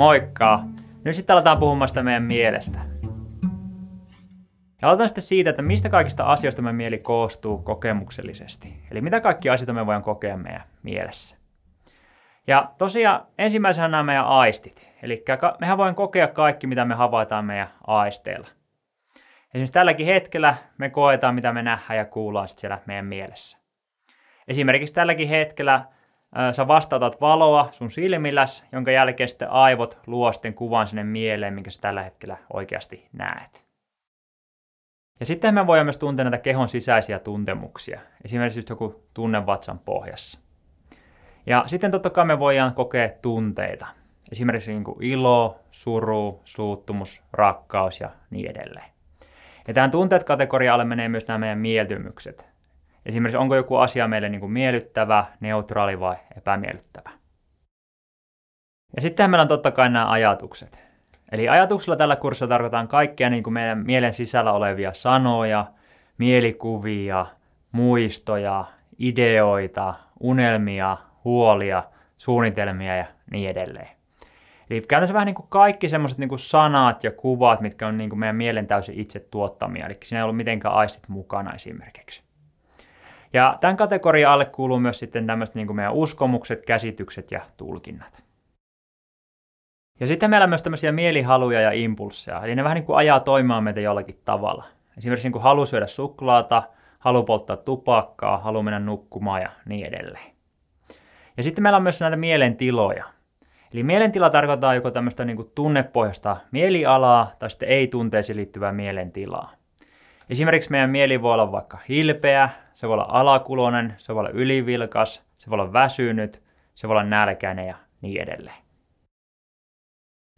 Moikka! Nyt sitten aletaan puhumaan sitä meidän mielestä. Ja aloitan sitten siitä, että mistä kaikista asioista meidän mieli koostuu kokemuksellisesti. Eli mitä kaikki asioita me voidaan kokea meidän mielessä. Ja tosiaan ensimmäisenä nämä meidän aistit. Eli mehän voidaan kokea kaikki, mitä me havaitaan meidän aisteilla. Esimerkiksi tälläkin hetkellä me koetaan, mitä me nähdään ja kuullaan siellä meidän mielessä. Esimerkiksi tälläkin hetkellä sä vastautat valoa sun silmilläs, jonka jälkeen sitten aivot luo sitten kuvan sinne mieleen, minkä sä tällä hetkellä oikeasti näet. Ja sitten me voidaan myös tuntea näitä kehon sisäisiä tuntemuksia, esimerkiksi just joku tunne vatsan pohjassa. Ja sitten totta kai me voidaan kokea tunteita, esimerkiksi niin kuin ilo, suru, suuttumus, rakkaus ja niin edelleen. Ja tähän tunteet kategorialle menee myös nämä meidän mieltymykset, Esimerkiksi onko joku asia meille niin kuin miellyttävä, neutraali vai epämiellyttävä. Ja sitten meillä on totta kai nämä ajatukset. Eli ajatuksella tällä kurssilla tarkoitetaan kaikkia niin kuin meidän mielen sisällä olevia sanoja, mielikuvia, muistoja, ideoita, unelmia, huolia, suunnitelmia ja niin edelleen. Eli käytännössä vähän niin kuin kaikki semmoiset niin sanat ja kuvat, mitkä on niin kuin meidän mielen täysin itse tuottamia. Eli siinä ei ollut mitenkään aistit mukana esimerkiksi. Ja tämän kategorian alle kuuluu myös sitten tämmöiset niin kuin meidän uskomukset, käsitykset ja tulkinnat. Ja sitten meillä on myös tämmöisiä mielihaluja ja impulsseja, eli ne vähän niin kuin ajaa toimimaan meitä jollakin tavalla. Esimerkiksi niin kuin halu syödä suklaata, halu polttaa tupakkaa, halu mennä nukkumaan ja niin edelleen. Ja sitten meillä on myös näitä mielentiloja. Eli mielentila tarkoittaa joko tämmöistä niin tunnepohjasta mielialaa tai sitten ei-tunteisiin liittyvää mielentilaa. Esimerkiksi meidän mieli voi olla vaikka hilpeä, se voi olla alakulonen, se voi olla ylivilkas, se voi olla väsynyt, se voi olla nälkäinen ja niin edelleen.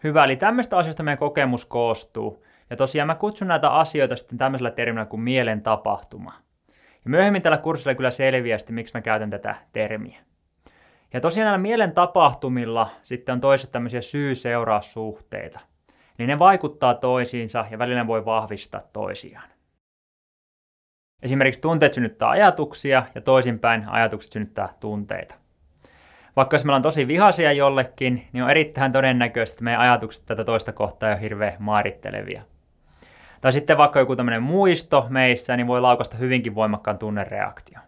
Hyvä, eli tämmöistä asiasta meidän kokemus koostuu. Ja tosiaan mä kutsun näitä asioita sitten tämmöisellä termillä kuin mielen tapahtuma. Ja myöhemmin tällä kurssilla kyllä selviää sitten, miksi mä käytän tätä termiä. Ja tosiaan näillä mielen tapahtumilla sitten on toiset tämmöisiä syy-seuraussuhteita. Eli ne vaikuttaa toisiinsa ja välillä voi vahvistaa toisiaan. Esimerkiksi tunteet synnyttää ajatuksia ja toisinpäin ajatukset synnyttää tunteita. Vaikka jos meillä on tosi vihaisia jollekin, niin on erittäin todennäköistä, että meidän ajatukset tätä toista kohtaa on hirveän mairittelevia. Tai sitten vaikka joku tämmöinen muisto meissä, niin voi laukasta hyvinkin voimakkaan tunnereaktio.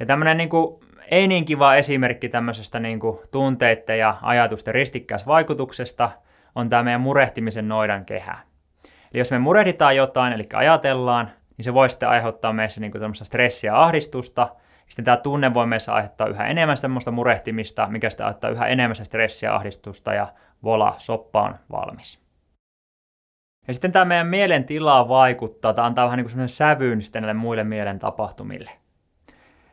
Ja tämmöinen niin kuin, ei niin kiva esimerkki tämmöisestä niin kuin, tunteiden ja ajatusten ristikkäisvaikutuksesta on tämä meidän murehtimisen noidan kehä. Eli jos me murehditaan jotain, eli ajatellaan, niin se voi sitten aiheuttaa meissä niin kuin stressiä ja ahdistusta. Sitten tämä tunne voi meissä aiheuttaa yhä enemmän semmoista murehtimista, mikä sitten aiheuttaa yhä enemmän stressiä ja ahdistusta ja vola, soppa on valmis. Ja sitten tämä meidän mielen tila vaikuttaa, tai antaa vähän niin kuin sävyyn sitten näille muille mielen tapahtumille.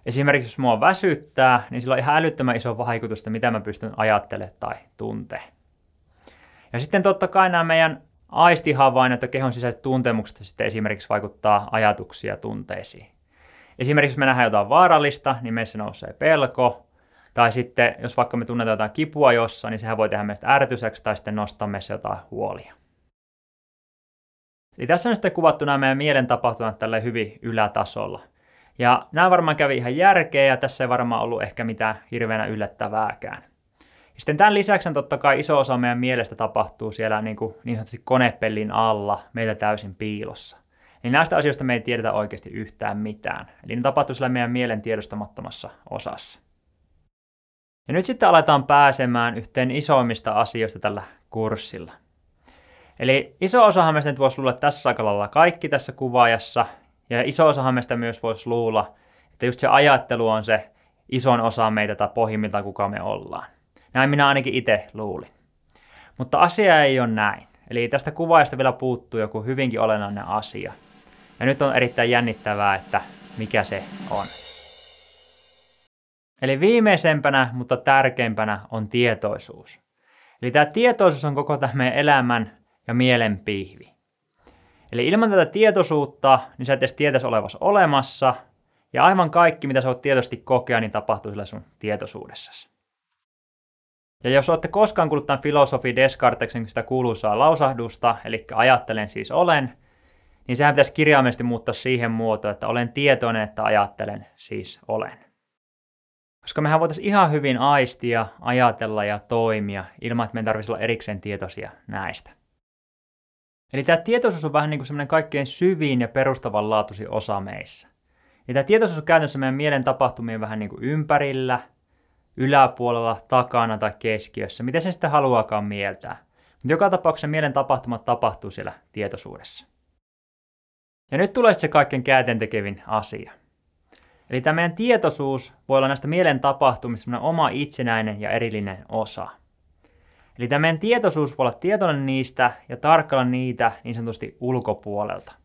Esimerkiksi jos mua väsyttää, niin sillä on ihan älyttömän iso vaikutus, mitä mä pystyn ajattelemaan tai tuntee. Ja sitten totta kai nämä meidän aistihavainnot ja kehon sisäiset tuntemukset sitten esimerkiksi vaikuttaa ajatuksia ja tunteisiin. Esimerkiksi jos me nähdään jotain vaarallista, niin meissä nousee pelko. Tai sitten, jos vaikka me tunnetaan jotain kipua jossain, niin sehän voi tehdä meistä ärtyseksi tai sitten nostaa meissä jotain huolia. Eli tässä on sitten kuvattu nämä meidän mielen tapahtumat tällä hyvin ylätasolla. Ja nämä varmaan kävi ihan järkeä ja tässä ei varmaan ollut ehkä mitään hirveänä yllättävääkään. Sitten tämän lisäksi totta kai iso osa meidän mielestä tapahtuu siellä niin, kuin niin sanotusti konepellin alla, meitä täysin piilossa. Niin näistä asioista me ei tiedetä oikeasti yhtään mitään. Eli ne tapahtuu siellä meidän mielen tiedostamattomassa osassa. Ja nyt sitten aletaan pääsemään yhteen isoimmista asioista tällä kurssilla. Eli iso osahan meistä nyt voisi luulla tässä aika lailla kaikki tässä kuvaajassa, ja iso osahan meistä myös voisi luulla, että just se ajattelu on se ison osa meitä tai pohjimmiltaan kuka me ollaan. Näin minä ainakin itse luulin. Mutta asia ei ole näin. Eli tästä kuvaajasta vielä puuttuu joku hyvinkin olennainen asia. Ja nyt on erittäin jännittävää, että mikä se on. Eli viimeisempänä, mutta tärkeimpänä on tietoisuus. Eli tämä tietoisuus on koko tämä meidän elämän ja mielen pihvi. Eli ilman tätä tietoisuutta, niin sä et edes tietäisi olevassa olemassa, ja aivan kaikki, mitä sä voit tietoisesti kokea, niin tapahtuu sillä sun tietoisuudessasi. Ja jos olette koskaan kuullut tämän filosofi Descartesin sitä kuuluisaa lausahdusta, eli ajattelen siis olen, niin sehän pitäisi kirjaimellisesti muuttaa siihen muotoon, että olen tietoinen, että ajattelen siis olen. Koska mehän voitaisiin ihan hyvin aistia, ajatella ja toimia ilman, että meidän tarvitsisi olla erikseen tietoisia näistä. Eli tämä tietoisuus on vähän niin kuin semmoinen kaikkein syvin ja perustavanlaatuisin osa meissä. Ja tämä tietoisuus on käytännössä meidän mielen tapahtumien vähän niin kuin ympärillä, yläpuolella, takana tai keskiössä, miten sen sitten haluaakaan mieltää. Mutta joka tapauksessa mielen tapahtumat tapahtuu siellä tietoisuudessa. Ja nyt tulee se kaikkein käänteentekevin asia. Eli tämä meidän tietoisuus voi olla näistä mielen tapahtumista oma itsenäinen ja erillinen osa. Eli tämä meidän tietoisuus voi olla tietoinen niistä ja tarkkailla niitä niin sanotusti ulkopuolelta.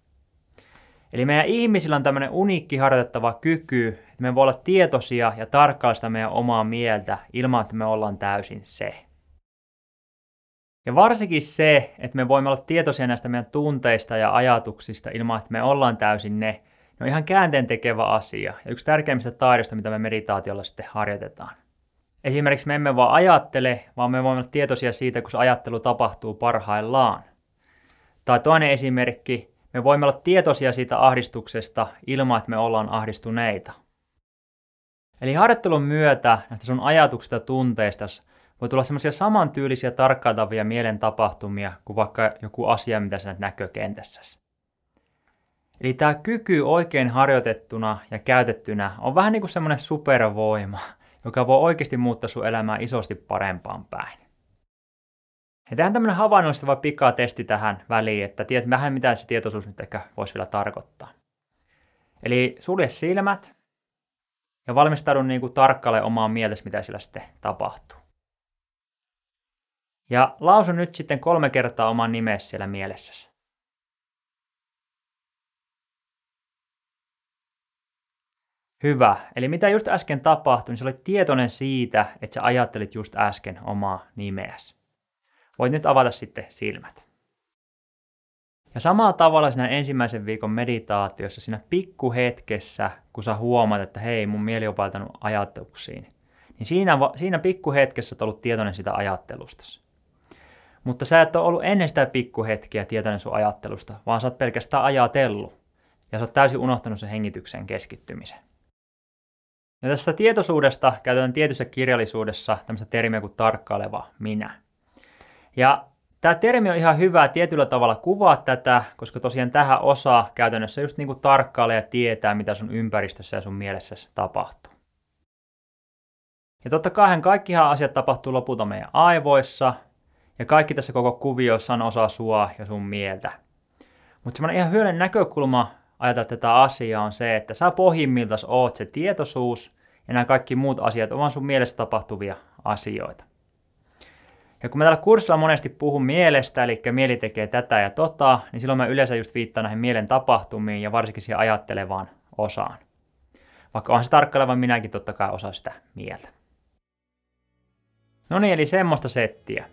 Eli meidän ihmisillä on tämmöinen uniikki harjoitettava kyky, että me voi olla tietoisia ja tarkkailla sitä meidän omaa mieltä ilman, että me ollaan täysin se. Ja varsinkin se, että me voimme olla tietoisia näistä meidän tunteista ja ajatuksista ilman, että me ollaan täysin ne, ne on ihan käänteen tekevä asia ja yksi tärkeimmistä taidoista, mitä me meditaatiolla sitten harjoitetaan. Esimerkiksi me emme vaan ajattele, vaan me voimme olla tietoisia siitä, kun se ajattelu tapahtuu parhaillaan. Tai toinen esimerkki, me voimme olla tietoisia siitä ahdistuksesta ilman, että me ollaan ahdistuneita. Eli harjoittelun myötä näistä sun ajatuksista ja tunteista voi tulla semmoisia samantyylisiä tarkkailtavia mielen tapahtumia kuin vaikka joku asia, mitä sä näet näkökentässä. Eli tämä kyky oikein harjoitettuna ja käytettynä on vähän niin kuin semmoinen supervoima, joka voi oikeasti muuttaa sun elämää isosti parempaan päin. Ja tehdään tämmöinen havainnollistava pikatesti tähän väliin, että tiedät vähän mitä se tietoisuus nyt ehkä voisi vielä tarkoittaa. Eli sulje silmät ja valmistaudu niin kuin tarkkaile omaa mielessä, mitä sillä sitten tapahtuu. Ja lausu nyt sitten kolme kertaa oman nimesi siellä mielessäsi. Hyvä. Eli mitä just äsken tapahtui, niin sä olit tietoinen siitä, että sä ajattelit just äsken omaa nimeäsi. Voit nyt avata sitten silmät. Ja samalla tavalla siinä ensimmäisen viikon meditaatiossa, siinä pikkuhetkessä, kun sä huomaat, että hei, mun mieli on valtanut ajatuksiin, niin siinä, siinä pikkuhetkessä olet ollut tietoinen sitä ajattelusta. Mutta sä et ole ollut ennen sitä pikkuhetkiä tietoinen sun ajattelusta, vaan sä oot pelkästään ajatellut. Ja sä oot täysin unohtanut sen hengitykseen keskittymisen. Ja tästä tietoisuudesta käytetään tietyssä kirjallisuudessa tämmöistä termiä kuin tarkkaileva minä. Ja tämä termi on ihan hyvä tietyllä tavalla kuvaa tätä, koska tosiaan tähän osaa käytännössä just niin kuin tarkkailee ja tietää, mitä sun ympäristössä ja sun mielessä tapahtuu. Ja totta kai kaikkihan asiat tapahtuu lopulta meidän aivoissa, ja kaikki tässä koko kuviossa on osa sua ja sun mieltä. Mutta semmoinen ihan hyödyllinen näkökulma ajatella tätä asiaa on se, että sä pohjimmiltaan oot se tietoisuus ja nämä kaikki muut asiat ovat sun mielestä tapahtuvia asioita. Ja kun mä tällä kurssilla monesti puhun mielestä, eli mieli tekee tätä ja tota, niin silloin mä yleensä just viittaan näihin mielen tapahtumiin ja varsinkin siihen ajattelevaan osaan. Vaikka onhan se tarkkaileva minäkin totta kai osa sitä mieltä. No niin, eli semmoista settiä.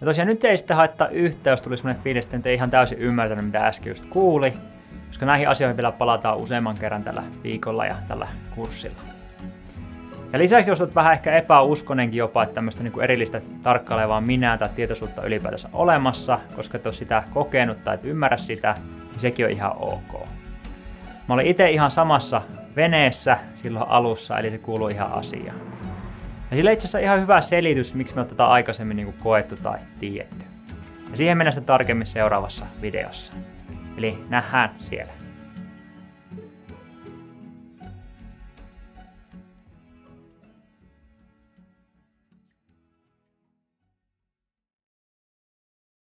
Ja tosiaan nyt ei sitten haittaa yhtä, jos tuli semmoinen fiilis, että ihan täysin ymmärtänyt, mitä äsken just kuuli, koska näihin asioihin vielä palataan useamman kerran tällä viikolla ja tällä kurssilla. Ja lisäksi jos olet vähän ehkä epäuskonenkin jopa, että tämmöistä niin erillistä tarkkailevaa minää tai tietoisuutta ylipäätänsä olemassa, koska et ole sitä kokenut tai et ymmärrä sitä, niin sekin on ihan ok. Mä olin itse ihan samassa veneessä silloin alussa, eli se kuuluu ihan asiaan. Ja sillä itse asiassa ihan hyvä selitys, miksi me tätä aikaisemmin niin koettu tai tiedetty. Ja siihen mennään sitten tarkemmin seuraavassa videossa. Eli nähdään siellä.